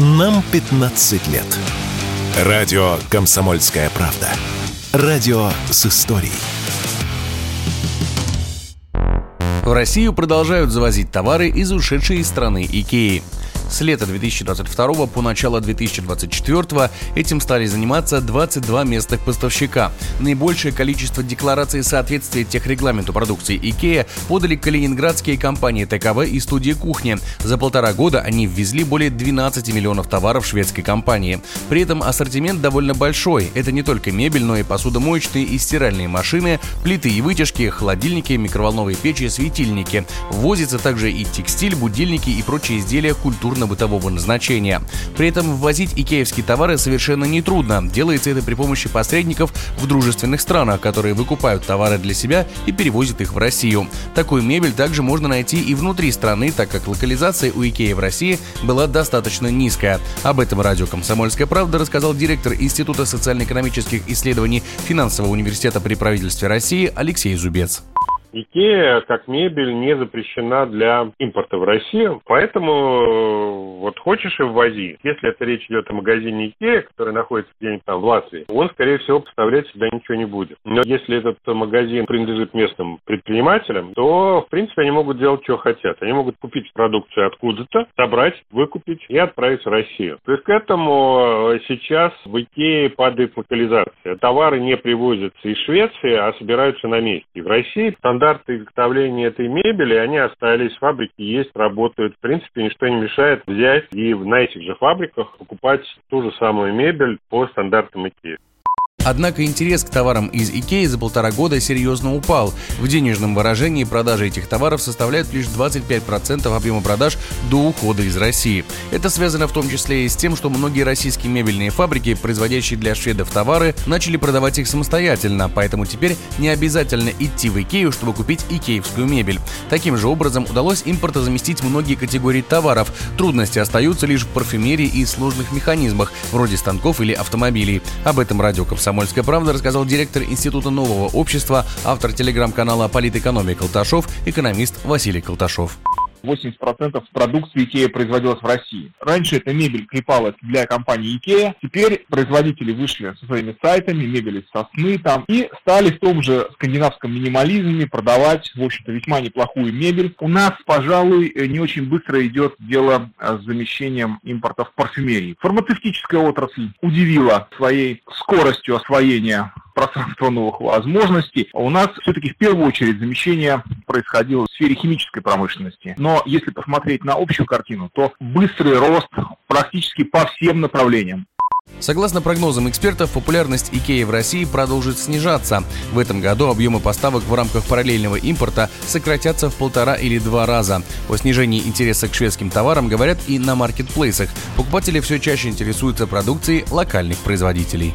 Нам 15 лет. Радио «Комсомольская правда». Радио с историей. В Россию продолжают завозить товары из ушедшей из страны Икеи. С лета 2022 по начало 2024 этим стали заниматься 22 местных поставщика. Наибольшее количество деклараций соответствия техрегламенту продукции IKEA подали калининградские компании ТКВ и студия кухни. За полтора года они ввезли более 12 миллионов товаров шведской компании. При этом ассортимент довольно большой. Это не только мебель, но и посудомоечные и стиральные машины, плиты и вытяжки, холодильники, микроволновые печи, светильники. Ввозится также и текстиль, будильники и прочие изделия культурного культурно-бытового назначения. При этом ввозить икеевские товары совершенно нетрудно. Делается это при помощи посредников в дружественных странах, которые выкупают товары для себя и перевозят их в Россию. Такую мебель также можно найти и внутри страны, так как локализация у Икеи в России была достаточно низкая. Об этом радио «Комсомольская правда» рассказал директор Института социально-экономических исследований Финансового университета при правительстве России Алексей Зубец. Икея как мебель не запрещена для импорта в Россию, поэтому э, вот хочешь и ввози. Если это речь идет о магазине Икея, который находится где-нибудь там в Латвии, он, скорее всего, поставлять сюда ничего не будет. Но если этот магазин принадлежит местным предпринимателям, то, в принципе, они могут делать, что хотят. Они могут купить продукцию откуда-то, собрать, выкупить и отправить в Россию. То есть к этому э, сейчас в Икее падает локализация. Товары не привозятся из Швеции, а собираются на месте. В России там стандарты изготовления этой мебели, они остались, фабрики есть, работают. В принципе, ничто не мешает взять и на этих же фабриках покупать ту же самую мебель по стандартам IKEA. Однако интерес к товарам из Икеи за полтора года серьезно упал. В денежном выражении продажи этих товаров составляют лишь 25% объема продаж до ухода из России. Это связано в том числе и с тем, что многие российские мебельные фабрики, производящие для шведов товары, начали продавать их самостоятельно, поэтому теперь не обязательно идти в Икею, чтобы купить икеевскую мебель. Таким же образом удалось импортозаместить многие категории товаров. Трудности остаются лишь в парфюмерии и сложных механизмах, вроде станков или автомобилей. Об этом радио «Комсомольская «Комсомольская правда» рассказал директор Института нового общества, автор телеграм-канала «Политэкономия Колташов», экономист Василий Колташов. 80% продукции Икея производилась в России. Раньше эта мебель клепалась для компании Икея, теперь производители вышли со своими сайтами, мебель из сосны там, и стали в том же скандинавском минимализме продавать, в общем-то, весьма неплохую мебель. У нас, пожалуй, не очень быстро идет дело с замещением импорта в парфюмерии. Фармацевтическая отрасль удивила своей скоростью освоения пространство новых возможностей. У нас все-таки в первую очередь замещение происходило в сфере химической промышленности. Но если посмотреть на общую картину, то быстрый рост практически по всем направлениям. Согласно прогнозам экспертов, популярность Икеи в России продолжит снижаться. В этом году объемы поставок в рамках параллельного импорта сократятся в полтора или два раза. О снижении интереса к шведским товарам говорят и на маркетплейсах. Покупатели все чаще интересуются продукцией локальных производителей.